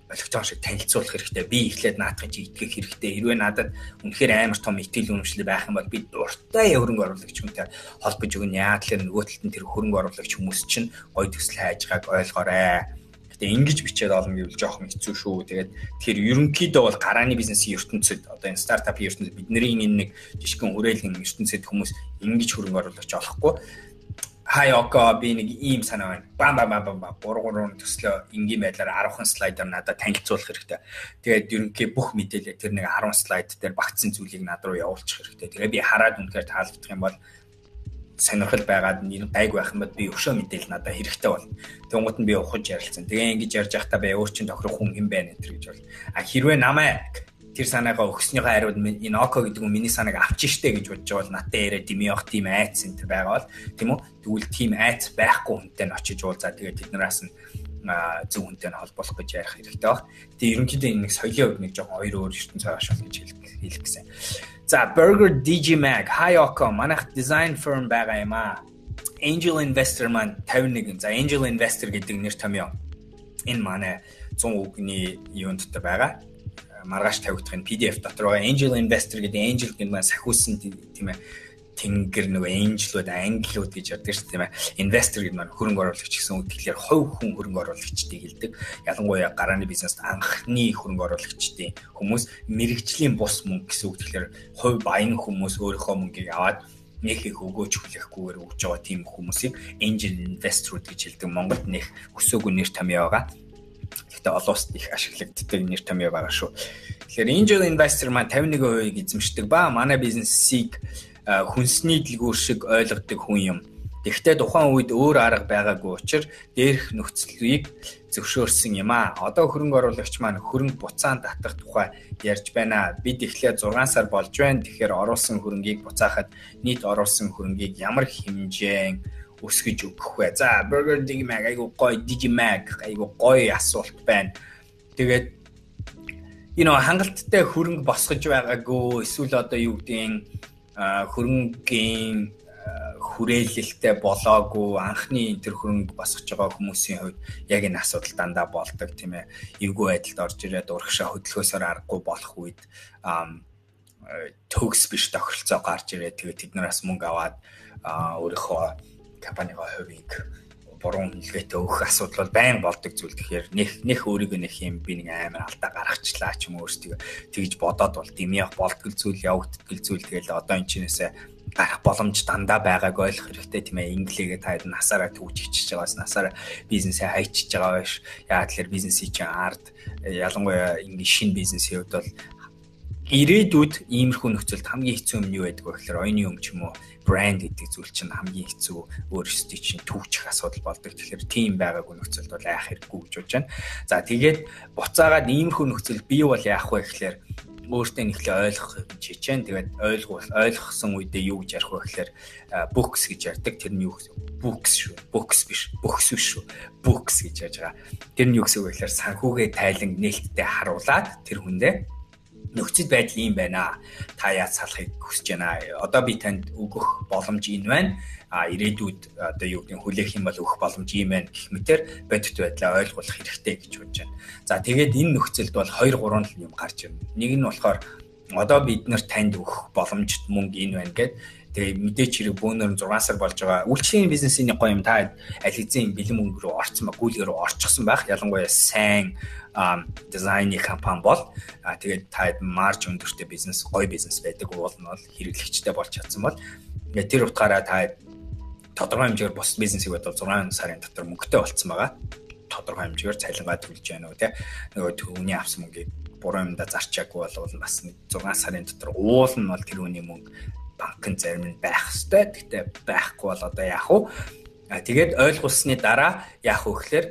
электрон шиг танилцуулах хэрэгтэй. Би эхлээд наадахыг чи итгэх хэрэгтэй. Хэрвээ надад үнэхээр амар том итгэл үнэмшил байх юм бол би дуртай хөрөнгө оруулагч хүнтэй холбож өгнө. Яа тэгэхээр нөгөө талд нь тэр хөрөнгө оруулагч хүмүүс чинь гой төсөл хайж байгааг ойлгоорой. Гэтэ ингэж бичээд олон гэвэл жоохон хэцүү шүү. Тэгээд тэгэхээр ерөнхийдөө бол гарааны бизнесийн ертөнцид одоо энэ стартапын ертөнцид бидний энэ нэг жишгэн хүрээлэн ертөнцид хүмүүс ингэж хөрөнгө оруулагч олохгүй хай око би нэг ийм санаа байна. Бам бам бам бам 3 3 төслөө энгийн байдлаар 10хан слайдаар надад танилцуулах хэрэгтэй. Тэгээд ерөнхий бүх мэдээлэл тэр нэг 10 слайд дээр багтсан зүйлийг над руу явуулчих хэрэгтэй. Тэгээд би хараад үнэхээр таалагдах юм бол сонирхол байгаад нэр гайг байх юм бол би өшөө мэдээл надад хэрэгтэй бол. Тэнгууд нь би ухаж ярилцсан. Тэгээ ингэж ярьж байхдаа би өөр чин тохирох хүн юм байна энэ гэж бол. А хэрвээ намайг тэр санаагаа өгснийхөө хариуд энэ око гэдэг нь миний санааг авчих штэ гэж бодож байгаа бол надад яриа дими явах тийм айц энэ байгаа бол тийм үү тэгвэл тийм айц байхгүй хүнтэй нь очиж уулзаа тэгээд тэднээс нь зөв хүнтэй нь холбоох гэж ярих хэрэгтэй баг. Тэгээ ерөнхийдөө энэ нэг соёлын хувьд нэг жоохон хоёр өөр ертөнц байгаа шүү гэж хэлэх гэсэн. За Burger DJ Mag Hayoko манайх design firm байгаа юм аа. Angel Investor маань 51. За Angel Investor гэдэг нэр томьёо. Энэ манай 100 үгний юун дотор байгаа. Маргааш тавигдах энэ PDF дотор байгаа Angel Investor гэдэг Angel гэдэг маань сахиусан тийм ээ тэнгэр нөгөө энжлүүд англиуд гэж яддаг шүү тийм ээ. Инвестор гэдэг нь хөрөнгө оруулагч гэсэн үг. Тэгэхээр хувь хүн хөрөнгө оруулагчдыг хэлдэг? Ялангуяа гарааны бизнест анхны хөрөнгө оруулагчдын хүмүүс мэрэгжлийн бус мөнгө гэсэн үг. Тэгэхээр хувь баян хүмүүс өөрийнхөө мөнгийг аваад нэг их өгөөж хүлээхгүйгээр өгж байгаа тийм хүмүүсийг angel investor гэж хэлдэг Монголд нэх өсөөгүй нэр томьёо байгаа. Гэхдээ олон улсад их ашиглагддаг нэр томьёо байгаа шүү. Тэгэхээр angel investor маань 51% эзэмшдэг ба манай бизнесийг хүнсний дэлгүүр шиг ойлгодог хүн юм. Гэхдээ тухайн үед өөр арга байгаагүй учраас дээрх нөхцөлийг зөвшөөрсөн юм аа. Одоо хөрөнгө оруулагч маань хөрөнгө буцаан татах тухай ярьж байна. Бид эхлээд 6 сар болж байна. Тэгэхээр оруулсан хөрөнгийг буцаахад нийт оруулсан хөрөнгийг ямар хэмжээн өсгөж өгөх вэ? За, Burger Digimag айгу гоё Digimag айгу гоё асуулт байна. Тэгээд you know хангалттай хөрөнгө босгож байгаагүй эсвэл одоо юу гэдгийг хөрөнгөгийн хүрээлэлтэй болоогүй анхны тэр хөрөнгө босгож байгаа хүмүүсийн хувьд яг энэ асуудал дандаа болдог тийм ээ. Эвгүй байдалд орж ирээд урагшаа хөдөлгөөсөөр аргагүй болох үед төгс биш тохиролцоо гарч ирээд тэгээд тэднээс мөнгө аваад өөрийнхөө компанийн хувийг буруу хэлгээтэй өгөх асуудал бол байн болдог зүйл. Тэгэхээр нэх нэх өөрийгөө нэх юм би нэг амар алдаа гаргачлаа ч юм өөрсдөө тэгж бодоод бол дэмий болтгол зүйл явагдтгал зүйл тэгэл одоо энэ чинээсээ гарах боломж дандаа байгааг ойлгох хэрэгтэй тийм ээ. Инглигээ та хэд насаараа төвч ичиж байгаас насаараа бизнесээ хайчиж байгаа биш. Яагаад тэгэхээр бизнесийн чинь арт ялангуяа ингэ шинэ бизнесийн хувьд бол ирээдүйд иймэрхүү нөхцөлд хамгийн хэцүү юм юу байдаг вэ гэхээр оюуны юм ч юм уу брэнд гэдэг зүйл чинь хамгийн хэцүү өөрсдөө чинь төвчих асуудал болдог. Тэгэхээр тийм байгаагүй нөхцөлд бол яах хэрэггүй гэж бодож байна. За тэгээд буцаагаад иймэрхүү нөхцөл бий бол яах вэ гэхээр өөртөө нэхлээ ойлгох хичээн. Тэгээд ойлгуул ойлгосон үедээ юу гэж ярих вэ гэхээр books гэж ярьдаг. Тэр нь юу гэсэн books шүү. Books биш. Books биш шүү. Books гэж яаж байгаа. Тэр нь юу гэсэн үг вэ гэхээр санхүүгээ тайлан нээлттэй харуулад тэр хүндээ нөхцөл байдал ийм байна. Та яаж салахыг хүсэж байна. Одоо би танд өгөх боломж энэ байна. А ирээдүйд одоо юу гэдэг хүлээх юм бол өгөх боломж ийм байна гэх мэтэр бодит байдлаа ойлгуулах хэрэгтэй гэж бодож байна. За тэгээд энэ нөхцөлд бол 2 3 юм гарч ирнэ. Нэг нь болохоор одоо бид нар танд өгөх боломжит мөнгө энэ байна гэд тэгээ мэдээч хэрэг бөөнөр 6 сар болж байгаа. Үйлчлэгийн бизнесийн гоё юм та аль хэзээ бэлэн мөнгө рүү орцсон ба гүйлгээр орчихсон байх. Ялангуяа сайн дизайны компани бол тэгээд та марж өндөртэй бизнес, гоё бизнес байдаг уул нь бол хэрэглэгчтэй болж чадсан бол тэр утгаараа та тодорхой хэмжээгээр бус бизнесийг бодвол 6 сарын дотор мөнгөтэй болцсон байгаа. Тодорхой хэмжээгээр цалингаа төлж байна уу те. Нөгөө төвний авсан мөнгийг буруу юмда зарчаагүй бол бас 6 сарын дотор уул нь бол тэр үний мөнгө банкн зарим нь байх хэвээр. Гэхдээ байхгүй бол одоо яах вэ? Тэгээд ойлгуулсны дараа яах вэ гэхээр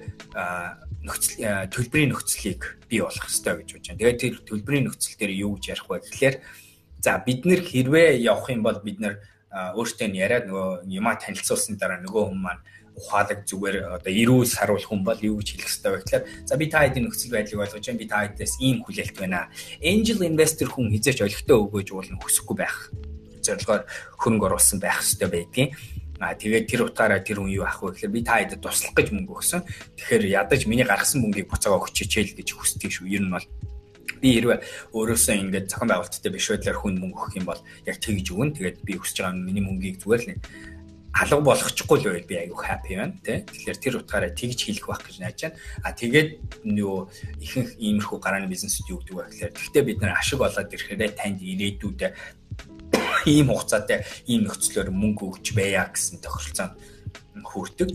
нөхцөл төлбөрийн нөхцөлийг бий болгох хэрэгтэй гэж бодож байна. Тэгээд тэр төлбөрийн нөхцөл дээр юу гэж ярих вэ гэхлээр за бид нэр хэрвээ явах юм бол бид нэр өөртөө нь яриад нөгөө юма танилцуулсан дараа нөгөө хүн маань ухаалаг зүгээр одоо эрүүл саруулах хүн бол юу гэж хэлэх хэрэгтэй вэ гэхээр за би та хэдийн нөхцөл байдлыг ойлгож байна би та хэдээс ийм хүлээлт байна. Angel investor хүн хизээч олигтой өгөөж уулна хүсэхгүй байх зорилгоор хөрөнгө оруулсан байх хэрэгтэй байдгийн. А тэгээд тэр утгаараа тэр хүн юу ах вэ гэхээр би та хэдэд туслах гэж мөнгө өгсөн. Тэгэхээр ядаж миний гаргасан мөнгийг буцаага өгч чичээл гэж хүсдэг шүү. Ер нь бол би хэрвээ өөрөөсөө ингээд зохион байгуулалттай биш байдлаар хүн мөнгө өгөх юм бол яг тэгж өгөн. Тэгээд би хүсэж байгаа миний мөнгийг зүгээр л нэг алга болгочихгүй л байл би аюу хаппи байна тий. Тэгэхээр тэр утгаараа тэгж хэлэх байх гэж найж байна. А тэгээд нөгөө ихэнх иймэрхүү гарааны бизнесүүд юу гэдэг вэ гэхээр тэгтээ бид нар ашиг болоод ирэхээр танд ирээдүйд ийм хугацаатай ийм нөхцлөөр мөнгө өгч байя гэсэн тохиролцоонд хүрдэг.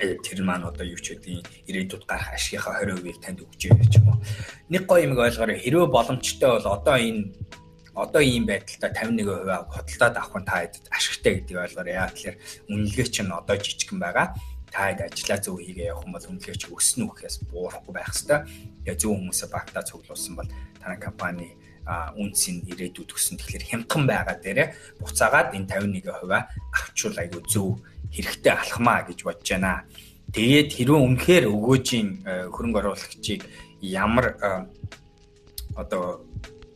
Э, тэр маань одоо юу ч үгүй ирээдүйд гарах ашигынхаа 20%-ийг танд өгч яваа ч юм уу. Нэг гоё юм ойлгоорой. Хэрвээ боломжтой бол одоо энэ одоо ийм байдалтай 51% худалдаад авах нь та хэд ашигтай гэдгийг ойлгоорой. Тэгэхээр үнэлгээ чинь одоо жижигхэн байгаа. Та хэд ажиллаа зөв хийгээ явах юм бол үнэлгээ чи өснө үхээс буурахгүй байх хэвээр. Тэгээ зөв хүмүүсээ багтаа цуглуулсан бол танай компани үнсийн ирээдүйд өсөн. Тэгэхээр хямдхан байгаа дээрээ буцаагаад энэ 51% авчвал айгүй зөв хэрэгтэй алхмаа гэж бодож байна. Тэгээд хэрвээ үнэхээр өгөөжийн хөрөнгө оруулагчийг ямар одоо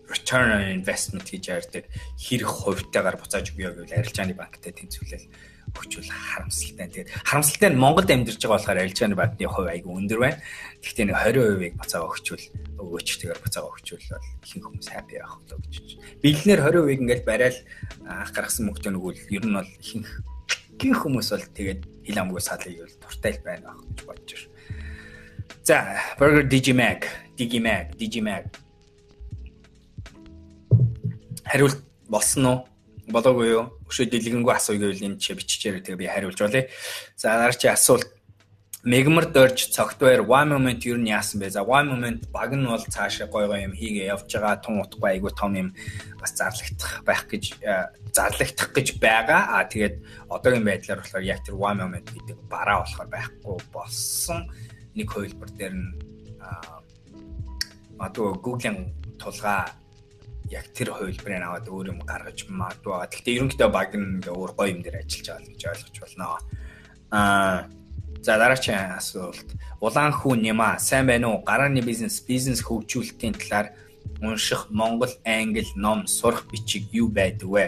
return on investment гэж ярьдаг хэрэг хувьтайгаар буцааж өгье гэвэл арилжааны банктай тэнцвэрлэл өгчүүл харамсалтай. Тэгээд харамсалтай нь Монголд амьдарч байгаа болохоор арилжааны банкны хувь айгүй өндөр байна. Гэхдээ нэг 20%-ийг буцаага өгчүүл өгөөчтэйгээр буцаага өгчүүл бол ихэнх хүмүүс happy байх болоо гэж байна. Бэлнэр 20%-ийг ингээд барайл анх гаргасан мөнгөтэй нөгөөл ер нь бол ихэнх гин хүмүүс бол тэгээд хил амгүй салыг бол дуртай л байна гэж бодож байна. За, Burger Digimag, Digimag, Digimag хариулт болсон уу? Болоогүй юу? Өшөө дэлгэнгүй асууя гэвэл энэ чи биччихээр тэгээ би хариулж болъё. За дараа чи асуулт Мегмар дөрж цогтвэр one moment юу нь яасан бэ? За one moment баг нь бол цаашаа гой гой юм хийгээ явж байгаа тун утгагүй айгу том юм бас зарлагдах байх гэж зарлагдах гэж байгаа. А тэгээд одоогийн байдлаар болохоор яг тэр one moment гэдэг бараа болохоор байхгүй болсон. Нэг хувилбар дээр нь одоо Google-ийн тулгаа яг тэр хувилбарыг аваад өөр юм гаргаж магадгүй байгаа. Гэхдээ ерөнхийдөө баг ингээ өөр гоё юм дээр ажиллаж байгаа гэж ойлгож байна. Аа за дараагийн асуулт. Улаан хүн нэма сайн байна уу? Гарааны бизнес, бизнес хөгжүүлэлтийн талаар унших Монгол, Англи ном сурах бичиг юу байдаг вэ?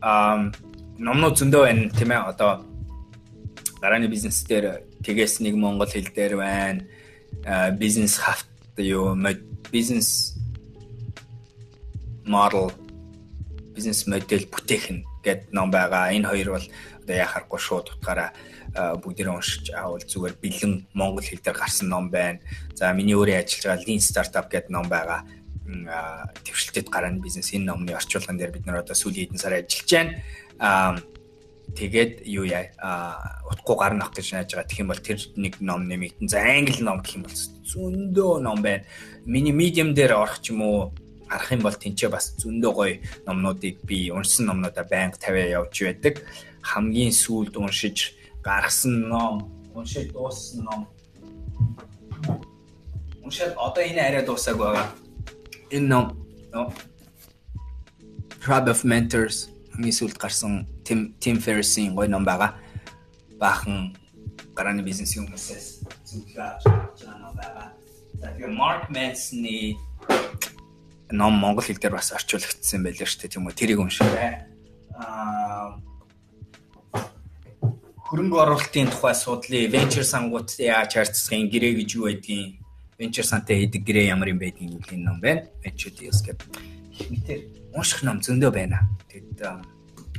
Аа номнууд зөндөө байна тийм ээ. Одоо гарааны бизнес дээр тэгээс нэг монгол хэл дээр байна. бизнес хавт юу бизнес model бизнес модель бүтээх нь гэд ном байгаа. Энэ хоёр бол одоо яхахгүй шууд утгаараа бүгдээрээ уншиж авал зүгээр бэлэн монгол хэл дээр гарсан ном байна. За миний өөрөө ажиллаж байгаа Lean Startup гэдэг ном байгаа. Твшилтэд гарааны бизнес энэ номны орчуулган дээр бид нар одоо сүүлийн хэдэн сар ажиллаж байна. Тэгээд юу яа утгагүй гарна ах гэж найж байгаа. Тэгэх юм бол тэр нэг ном нэмэгдэн. За англи ном гэх юм бол зөндөө ном байна. Миний medium дээр орох ч юм уу харах юм бол тэнцээ бас зөндөө гоё номнуудыг би уншсан номнуудаа байнга тавиа явж байдаг. Хамгийн сүүлд уншиж гаргасан ном, уншиж дууссан ном. Уншаад одоо энэ арай дуусааг байгаа. Энэ ном Tribe of Mentors хамгийн сүүлд гарсан Tim Tim Ferriss-ийн гоё ном байгаа. Баахан гарааны бизнесийн хүмүүсээс зөвлөгөө авч байгаа ном байгаа. Тэгээ Mark Manson-ы ном монгол хэл дээр бас орчуулагдсан байлаа шүү дээ тийм үү тэрийг уншаарай. Аа хөрөнгө оруулалтын тухай судлаа venture сангууд яаж харьцсан гэрээ гэж юу байдгийг venture сантай эдэг гэрээ ямар юм байдгийг энэ ном байна. Venture deals гэдэг. Хэмтэр унших ном зөндөө байна. Тэгэд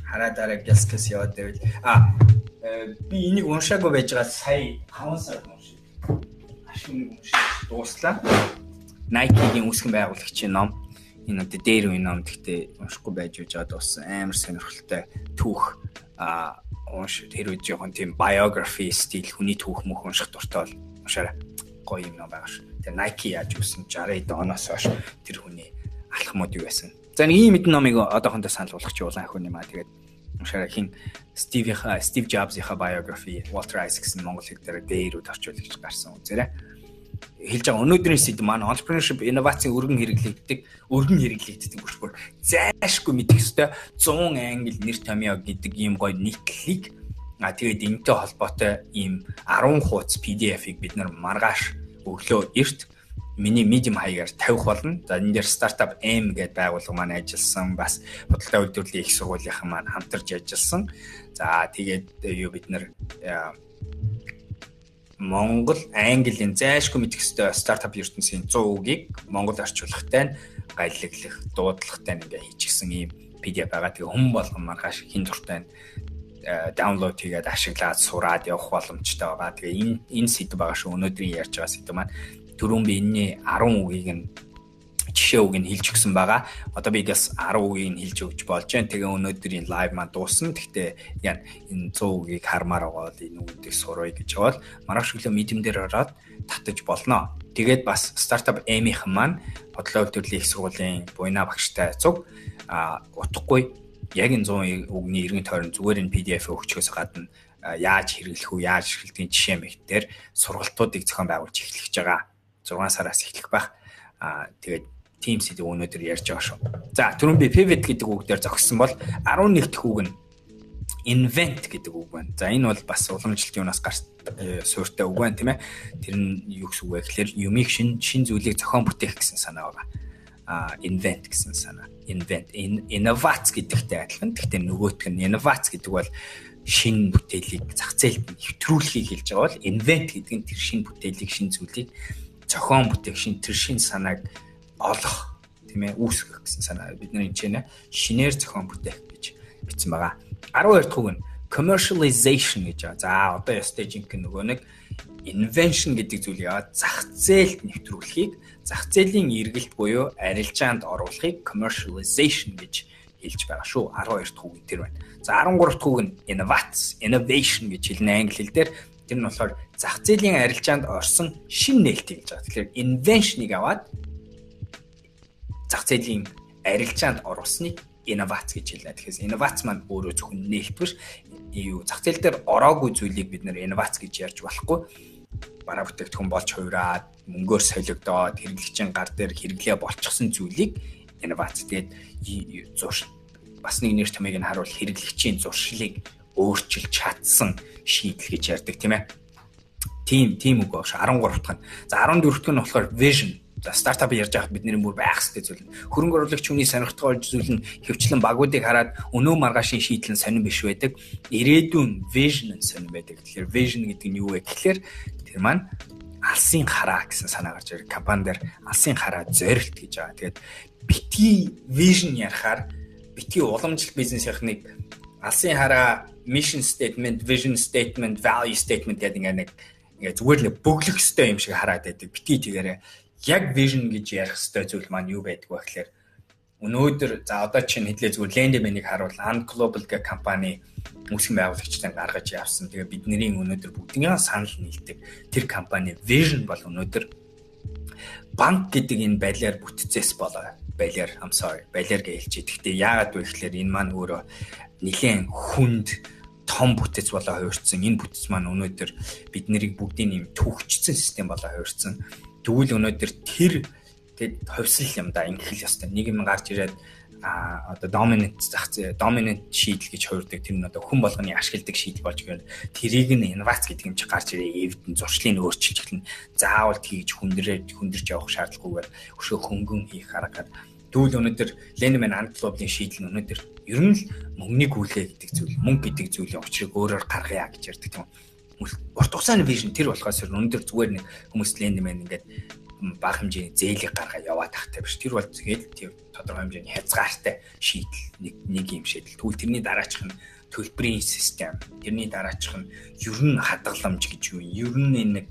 хараа дараа гэлскэс яваад байвал а э, би энийг уншаагүй байж байгаа сая 5 сар уншив. Ашиг уншиж дууслаа. Nike-гийн үүсгэн байгуулагчийн ном. Энэ одоо дээр үе ном гэхдээ уншихгүй байж үжаад дууссан амар сонирхолтой түүх а унш тэр үе жоохон тийм biography стил хүний түүх мөх унших дуртай бол уншаарай. Гоё юм ном байгаа ш. Тэр Nike яаж үүссэн 60-д оноос хойш тэр хүний алхмууд юу байсан. За нэг ийм мэдэн номыг одоохондоо санал болгох чи улаан охин юм аа тэгээд уншаарай хин Стивийнхаа Стив Джобсийнхаа biography Walter Isaacson Монгол хэл дээр дээрүүд орчуулагч гарсан үзээрэй хэлж байгаа өнөөдрийн сэдв маань entrepreneurship инновацийн өргөн хэрэглэгддэг өргөн хэрэглэгддэг бүхэл зайшгүй мэдэх ёстой 100 англи нэр томьёо гэдэг ийм гоё нийтлэлийг а тэгээд энэтэй холбоотой ийм 10 хуудас PDF-ийг бид нар маргааш өглөө эрт миний medium хаягаар тавих болно. За энэ дээр startup M гэдэг байгууллага маань ажилласан бас худалдаа үйлдвэрлэлийн их сургуулийнхан маань хамтарч ажилласан. За тэгээд юу бид нар Монгол, Английн зайшгүй мэдэх ёстой стартап ертөнцийн 100 үгийг Монгол орчуулгатай нь гайлаглах, дуудлагатай нь ингээ хийчихсэн ийм PDF байгаа. Тэгээ хүн болгон маргааш хин дуртай нь даунлоад хийгээд ашиглаад сураад явах боломжтой байгаа. Тэгээ энэ энэ сэдв байгаа шүү. Өнөөдрийн ярьж байгаа сэдв маань түрүүн би энэний 10 үгийг нь жишээ үг нь хэлж өгсөн байгаа. Одоо би бас 10 үгийг нь хэлж өгч болж байна. Тэгээ өнөөдрийн лайв маань дуусна. Гэхдээ яа энэ 100 үгийг хармаар байгаа бол энэ үгүүдийг сурвая гэж бол маргааш өглөө медиум дээр ороод татаж болно. Тэгээд бас стартап эми-хэн маань бодлоо төвлийн их сургуулийн буйна багштай цуг а утгагүй яг энэ 100 үгний эргэн тойрон зүгээр энэ PDF өгчөөс гадна яаж хэрэглэх үү, яаж эрхэлдгийн жишээ мэгтэр сургалтуудыг зохион байгуулж эхлэж байгаа. 6 сараас эхлэх байх. Аа тэгээд team сэдв өнөөдөр ярьж байгаа шүү. За түрүүн би pivot гэдэг үг дээр зогссон бол 11 дэх үг нь invent гэдэг үг байна. За энэ бол бас уламжлалт юунаас гарч э, суурьтай үг байна тийм ээ. Тэр нь юу гэсэн үг вэ гэхээр юмыг шин шин зүйлийг зохион бүтээх гэсэн санаа байгаа. А invent гэсэн санаа. Invent innovate гэдэгтэй адилхан. Гэхдээ нөгөөх нь innovate гэдэг бол шин бүтээлийг зах зээлд нэвтрүүлэхийг хэлж байгаа бол invent гэдэг нь тэр шин бүтээлийг шин зүйлийг зохион бүтээх шин тэр шин санааг олох тийм ээ үүсгэх гэсэн санаа бид нар энэ чинь шинээр зохион бүтээх гэж бичсэн байгаа. 12 дахь үг нь commercialization гэж байгаа. За одоо ястай жинхэнэ нөгөө нэг invention гэдэг зүйл яваад зах зээлд нэвтрүүлэхийг зах зээлийн эргэлт буюу арилжаанд оруулахыг commercialization гэж хэлж байгаа шүү. 12 дахь үг нь тэр байна. За 13 дахь үг нь innovate, innovation гэж хэлнэ англи хэл дээр. Тэр нь болохоор зах зээлийн арилжаанд орсон шин нээлтийг хэлж байгаа. Тэгэхээр invention-ыг аваад зах зээлийн арилжаанд оруулсныг инновац гэж хэлнэ. Тэгэхээр инновац маань өөрөө зөвхөн нээлт биш. Юу зах зээл дээр ороогүй зүйлийг бид нэр инновац гэж ярьж болохгүй. Бараа бүтээгдэхүүн болж хувираад мөнгөөр солигдоод хэрэглэгчийн гар дээр хэрэглээ болчихсон зүйлийг инновац. Тэгээд зурш бас нэг нэр томыг нь харуул хэрэглэгчийн зуршлыг өөрчилж чадсан шийдэл гэж ярьдаг тийм ээ. Тийм тийм үг бааш 13 дахь нь. За 14 дахь нь болохоор vision. За стартап ярьж байхад бидний бүр байх хэрэгтэй зүйл. Хөрөнгө оруулагч хүний сонирхтгой зүйл нь хөвчлэн багуудыг хараад өнөө маргаашийн шийдэл нь сонирн биш байдаг. Ирээдүйн vision нь сонирн байдаг. Тэгэхээр vision гэдэг нь юу вэ гэхээр тэр маань алсын хараа гэсэн санаа гарч ирэх. Компани дээр алсын хараа зорилт гэж байгаа. Тэгээд битгий vision ярихаар битгий уламжлалт бизнесийнхнийг алсын хараа mission statement, vision statement, value statement гэдэг ингээ нэг ингээ зүгээр л бөглөх хэвээр юм шиг хараад байдаг. Битгий тэгээрээ яг vision гэж ярих хэвээр зүйл маань юу байдг вэ гэхээр өнөөдөр за одоо чинь хэдлээ зүгээр Lendman-ыг харуул Ant Global гэх компани үүсгэн байгуулагчтай гаргаж явсан. Тэгээ бидний өнөөдөр бүгдийн санал нийлдэг. Тэр компани vision бол өнөөдөр банк гэдэг энэ балиар бүтцээс болоо балиар I'm sorry балиар гэж хэлж. Гэхдээ яагаад вэ гэхээр энэ маань өөрөө нэлээд хүнд том бүтэц болоо хувирсан. Энэ бүтэц маань өнөөдөр бид нарыг бүгдийн юм төвчсөн систем болоо хувирсан. Тэгвэл өнөөдөр тэр тэгэд ховсл юм да. Ингэх л ёстой. Нэг юм гарч ирээд а одоо dominant зах зээ dominant шийдэл гэж хуурдаг тэр нь одоо хүн болгоны ашигладаг шийдэл болж гэнэ тэрийг нь инновац гэдэг юм чи гарч ирээ. Эвдэн зуршлыг өөрчилж эхэлнэ заавал тгийж хүндрээд хүндэрж явах шаардлагагүйгээр өшөө хөнгөн хийх аргаар Тэгвэл өнөөдөр Ленмен антлообын шийдэл нь өнөөдөр ер нь л мөнгөний гүйлгээ гэдэг зүйл, мөнгө гэдэг зүйлийн учрыг өөрөөр гаргая гэж ярьдаг тийм. Урт хугацааны вижн тэр болохоос өнөөдөр зүгээр нэг хүмүүс Ленмен ингээд бага хэмжээний зээлийг гаргаа яваад тахтай биш. Тэр бол тэгээд тэр тодорхой хэмжээний хязгаартай шийдэл нэг нэг юм шийдэл. Тэгвэл тэрний дараачих нь төлбөрийн систем. Тэрний дараачих нь ер нь хадгаламж гэж юу юм. Ер нь нэг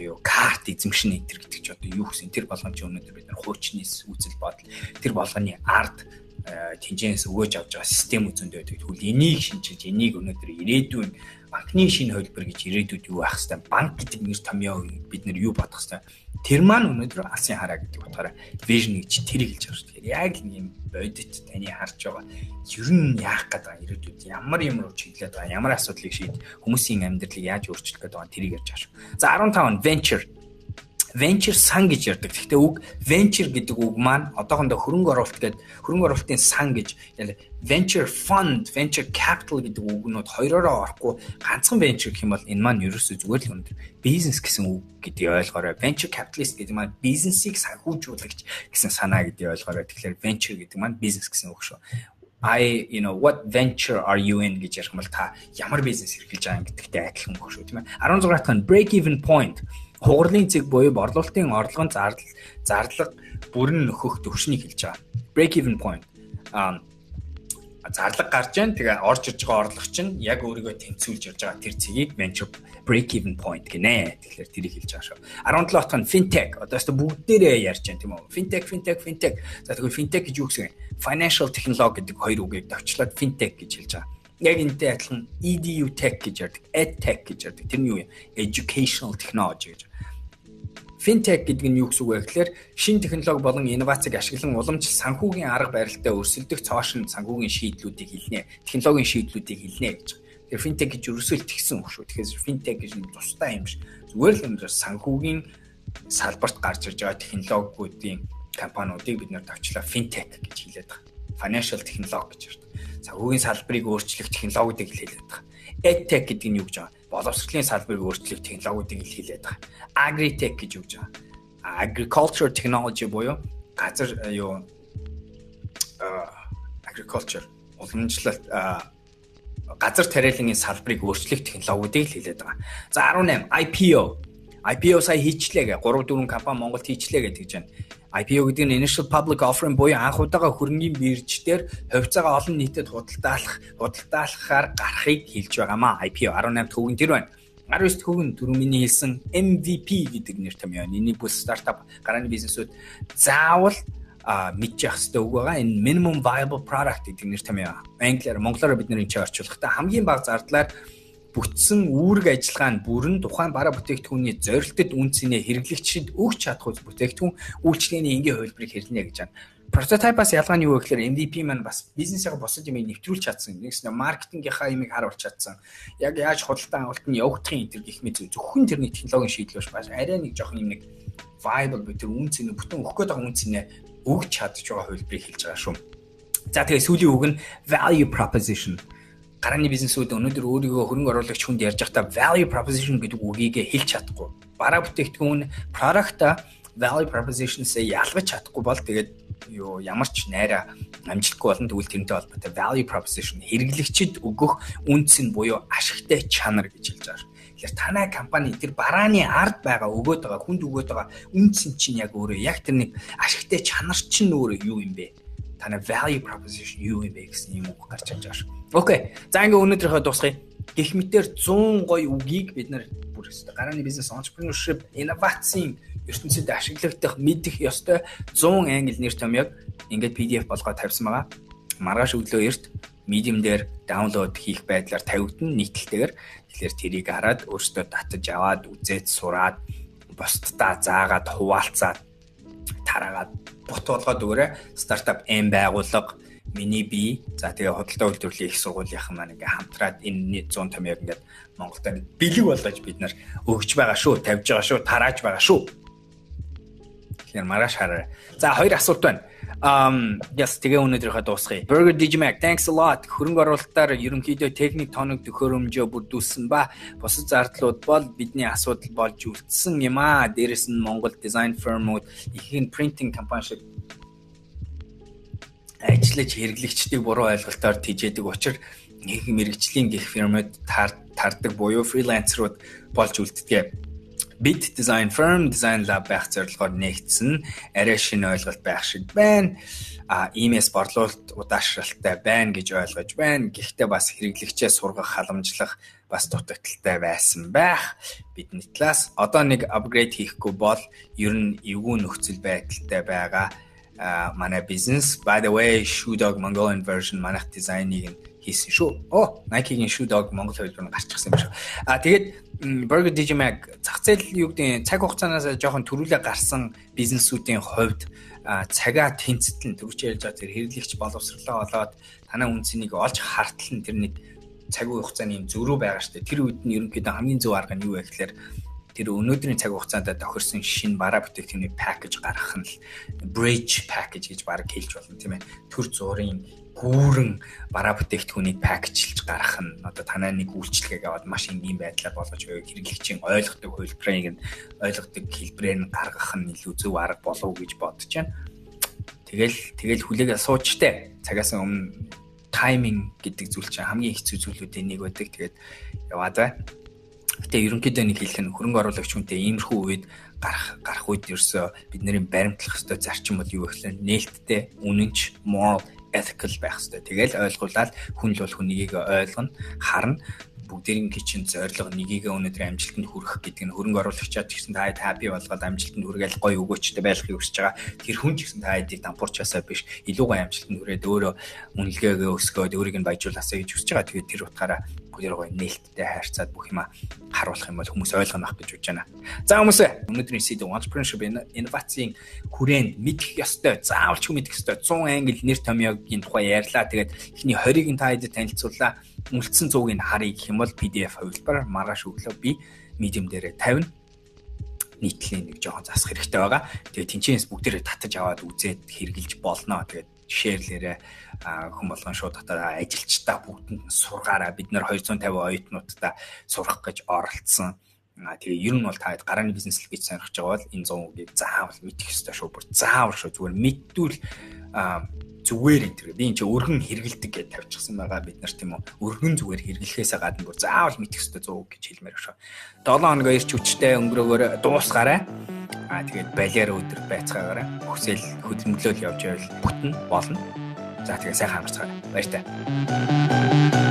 юу карт эзэмшин энтер гэдэг чи одоо юу гэсэн тэр болгоомж өнөөдөр бид нар хуучныс үзэл бодол тэр болгоны ард тэнцэнээс өгөөж авч байгаа систем үзэндээ байдаг. Тэгвэл энийг шинжилж энийг өнөөдөр ирээдүйн банкны шинэ хөлбөр гэж ирээдүйд юу байх хэвээр банк гэдэг нэр томьёо бид нар юу бодох хэвээр тэр маань өнөөдөр алсын хараа гэдэг утгаараа vision гэж тэрийг хэлж байгаа шүү. Тэгэхээр яг ийм бодит таны харж байгаа ер нь яах гээд байгаа ирээдүйд ямар юм руу чиглээд байгаа ямар асуудлыг шийд хүмүүсийн амьдралыг яаж өөрчлөх гээд байгаа тэрийг ярьж байгаа шүү. За 15 venture venture сан гэж ярьдаг. Гэхдээ үг venture гэдэг үг маань одоохондоо хөрөнгө оруулалт гэдэг хөрөнгө оруулалтын сан гэж venture fund, venture capital гэдэг үгнүүд хоёроо орохгүй ганцхан venture гэх юм бол энэ маань ерөөсөө зүгээр л өндөр бизнес гэсэн үг гэдгийг ойлгоорой. Venture capitalist гэдэг маань бизнесийг санхүүжуулагч гэсэн санаа гэдгийг ойлгоорой. Тэгэхээр venture гэдэг маань бизнес гэсэн үг шүү. I you know what venture are you in гэж ярих юм бол та ямар бизнес эрхэлж байгаа гэдэгтэй адилхан мөх шүү тийм ээ 16 дахь нь break even point хугарлын цэг буюу борлуулалтын орлогын зардал зарлага бүрэн нөхөх төвшнийг хэлж байгаа. Break even point. Аа зарлага гарч जैन тэгээ орж ирж байгаа орлого чинь яг өөрийгөө тэнцвүүлж явж байгаа тэр цэгийг venture break even point гинэ. Тэгэхээр тэрийг хэлж байгаа шүү. 17 дахь нь fintech. Одоо өстө бүгдээрээ ярьж байна тийм үү? Fintech, fintech, fintech. За тэгвэл fintech гэж юу гэсэн юм? Financial technology гэдэг хоёр үгийг товчлоод fintech гэж хэлж байгаа яг энтэй адилхан EDU tech гэж ярьдаг, ed tech гэж ярьдаг. Тэр нь юу юм? Educational technology гэж. Fintech гэдэг нь юу гэсэн үг вэ гэхээр шинэ технологи болон инновацийг ашиглан уламжлал санхүүгийн арга барилтаа өрсөлдөх цоошин санхүүгийн шийдлүүдийг хэлнэ. Технологийн шийдлүүдийг хэлнэ гэж. Тэгэхээр Fintech гэж ерөөсөө л тэгсэн үг шүү. Тэгэхээр Fintech гэж нь тусдаа юм шиг. Зүгээр л энэ санхүүгийн салбарт гарч ирж байгаа технологиудын компаниудыг бид нэр тавчлаа Fintech гэж хэлээд байгаа. Financial technology гэж ярьдаг. Санхүүгийн салбарыг өөрчлөх технологиудыг хэлээд байгаа. EdTech гэдэг нь юу гэж байгаа? боловсролын салбарыг өөрчлөх технологиудыг илхийлээд байгаа. Agritech гэж үгж байгаа. Agriculture technology буюу газар юу agriculture уламжлалт газар тариалангийн салбарыг өөрчлөх технологиудыг хэлээд байгаа. За 18 IPO. IPO сая хийчлээ гэ 3 4 компани Монголд хийчлээ гэдэг чинь IPO гэдэг нь initial public offering буюу анх удаага хөрөнгийн бирждээр хувьцаагаа олон нийтэд худалдаалах, худалдаалахаар гарахыг хэлж байгаамаа. IPO 18 төвгөн тэр байна. 19 төвгөн түрүү миний хэлсэн MVP гэдэг нэр том юм. Энийг бүс стартап гарааны бизнесүүд заавал мэдчих хэвээр үг байгаа. Энэ minimum viable product гэдэг нэр том юм. Англиар, монголоор бид нэр энэ орчуулахдаа хамгийн бага зардлаар бүтсэн үүрэг ажиллагаа нь бүрэн тухайн бараа бүтээгдэхүүний зорилтод үнцнээ хэрэглэгчид өгч чадах бүтээгдэхүүн үйлчлэгээний энгийн хувилбарыг хэрэглэнэ гэж байна. Прототипаас ялгаа нь юу вэ гэхээр MVP маань бас бизнесийн босод юм нэвтрүүлж чадсан. Нэгснэ маркетингийнхаа юмыг харуулж чадсан. Яг яаж худалдан авалт нь явагдахын энэ гэх мэт зөвхөн тэрний технологийн шийдлөөш бас арай нэг жоох юм нэг viable би тэр үнц нь бүтэн өгөх гээд байгаа үнц нэ өгч чадж байгаа хувилбарыг хэлж байгаа шүү. За тэгээ сүүлийн үг нь value proposition гарааны бизнесүүд өнөөдөр өөрийгөө хөрөнгө оруулагч хүнд ярьж байхдаа value proposition гэдэг үгийг хэлж чадахгүй. Бараа бүтээгдэхүүн product value proposition-сээ ялгаж чадахгүй бол тэгээд юу ямар ч найраа амжилтгүй болно тэгвэл тэрнтэй холбоотой value proposition хэрэглэгчид өгөх үнц нь буюу ашигтай чанар гэж хэлж байгаа. Тэгэхээр танай компани тэр барааны ард байгаа өгөөд байгаа хүнд өгөөд байгаа үнц нь чинь яг өөрөө яг тэр нэг ашигтай чанар чинь өөрөө юу юм бэ? Танай value proposition юу юм бэ гэсэн юм үг гарч ирж байгаа шүү. Окей. За ингээ өнөөдрийнхөө дуусгая. Гэх мэтэр 100 гоё үгийг бид нар бүр өстой гарааны бизнес entrepreneurship инновацийн ертөнцид ашиглагдах мэдэх ёстой 100 англи нэр томьёог ингээд PDF болгоод тавьсан байгаа. Маргааш өглөө эрт Medium дээр даунлоод хийх байдлаар тавигдана нийтлэлтэйгээр. Тэгэхээр тэрийг хараад өөртөө татаж аваад үзээд сураад бусдаа заагаад хуваалцаад тараагаад бот болгоод өгөөрэй. Стартап эм байгууллага миний бие за тэгээ худалдаа үйлдвэрлэлийн их сургуулийнхан маань ингээ хамтраад энэ 100 томьёог ингээд Монголд бэлэг болгож бид нар өгч байгаа шүү, тавьж байгаа шүү, тарааж байгаа шүү. Тэгэхээр маргааш хараа. За хоёр асуулт байна. Um yes тэгээ өнөөдрийнхөө дуусгая. Burger Digimac thanks a lot. Хөрөнгө оруулалтаар ерөнхийдөө техник тоног төхөөрөмжөө бүрдүүлсэн ба бусад зардлууд бол бидний асуудал болж үлдсэн юм аа. Дээрэс нь Монгол design firm-ууд ихэнх printing компани шиг ажиллаж хэрэглэгчдийг буруу ойлголтоор тижээдэг учраас нэг мэрэгжлийн гих фирмүүд тардаг буюу фрилансерууд болж үлддэг. Bit Design Firm Design Lab байх зорилгоор нэгдсэн арай шинэ ойлголт байх шиг байна. А иймээс борлуулалт удаашралтай байна гэж ойлгож байна. Гэхдээ бас хэрэглэгчээ сургах, халамжлах бас дутагдaltaй байсан байх. Бидний талаас одоо нэг апгрейд хийхгүй бол ер нь эвгүй нөхцөл байдалтай байгаа манай бизнес by the way Shoe Dog Mongolian version манайх дизайныг нь хийсэн шүү. Оо, Nike-гийн Shoe Dog Монгол хэлбэр нь гарчихсан юм шүү. А тэгээд Burger Digimag зах зээл юу гэдэг цаг хугацаанаас жоохон төрүүлээ гарсан бизнесүүдийн хувьд цагаа тэнцэтлэн төвч ярьж байгаа тэр хэрэглэгч боловсрлоо болоод танаа үнцнийг олж хартал нь тэр нэг цаг хугацааны юм зөрүү байгаа штэ. Тэр үед нь ерөнхийдөө хамгийн зөв арга нь юу вэ гэхээр тэр өнөөдрийн цаг хугацаанд тохирсон шинэ бараа бүтээгдэхүүний пакэж гаргах нь bridge package гэж баг хэлж болно тийм ээ. Төр зургийн гүүрэн бараа бүтээгдэхүүнийг пакэжлж гаргах нь одоо танай нэг үйлчлэгийг аваад маш энгийн байдлаар болгож хэрэглэгчийн ойлгодог хувилбарыг нь ойлгодог хэлбэрээр нь гаргах нь илүү зөв арга болов уу гэж бодож байна. Тэгэл тэгэл хүлээгээ суучтай. Цагаас өмнө тайминг гэдэг зүйл чинь хамгийн хэцүү зүйлүүдийн нэг байдаг. Тэгээд яваад бай. Гэтэ ерөнхийдөө нэг хэлэх нь хөрөнгө оруулагч хүнтэй иймэрхүү үед гарах гарах үед ерөөсөө бидний баримтлах ёстой зарчим бол юу гэхээр нээлттэй, үнэнч, moral, ethical байх ёстой. Тэгэл ойлгуулаад хүн л бол хүнийг ойлгоно, харна бүгдийн кичэн зориг нёгийг өнөөдөр амжилтанд хүрэх гэдэг нь хөрөнгө оруулагчаад гэсэн та хэд happy болгоод амжилтанд хүрэгээл гоё өгөөчтэй байхыг хүсэж байгаа. Тэр хүн ч гэсэн та хэдийг дампуурчаасаа биш илүү гоё амжилтанд хүрээд өөрөө үнэлгээгээ өсгөөд өөрийг нь баяжуулаасаа гэж хүсэж байгаа. Тэгээд тэр утгаараа бүгд гоё нээлттэй хайрцаад бүх юма харуулах юм бол хүмүүс ойлгоно байх гэж бодож байна. За хүмүүс өнөөдрийн сэдв entrepreneurship инновацийн хүрээнд мэдэх ёстой, заавал ч мэдэх ёстой 100 англи нэр томьёогийн тухай ярьлаа. Тэгээд эхний 20-ыг та хэд танилцууллаа. Үлдсэн 100-ыг харъя гэх юм бол PDF хувилбар маргааш өглөө би Medium дээрээ тавина нийтлийн нэг жоохон засах хэрэгтэй байгаа. Тэгээ тэнцэнээс бүгдээрээ татаж аваад үзээд хэрглэж болно. Тэгээд шеэрлээрээ хүн болгон шууд дотоод ажилчдаа бүгдэнд сургаараа бид нэр 250 оюутнуудаа сурах гэж оролцсон. Тэгээ ер нь бол та гарааны бизнес л гэж сонирхож байгаа бол энэ 100 үгийг заавал мэдэх ёстой шүү. Бүр заавал шүү. Зүгээр мэдвэл зүгээр энэ тэр би энэ чи өргөн хэргэлдэг гэж тавьчихсан байгаа бид нар тийм үү өргөн зүгээр хэрглэхээсээ гадна бүр заавал мэдэх ёстой 100 үг гэж хэлмээр шүү. 7 хоног ирч хүчтэй өнгөрөөгөр дуусгаарай. Аа тэгээд балиар өдөр байцгаагаарай. Хүсэл хөдөлмөрлөл явж байвал бүтэн болно. За тэгээ сайхан амарцгаарай. Баяр таа.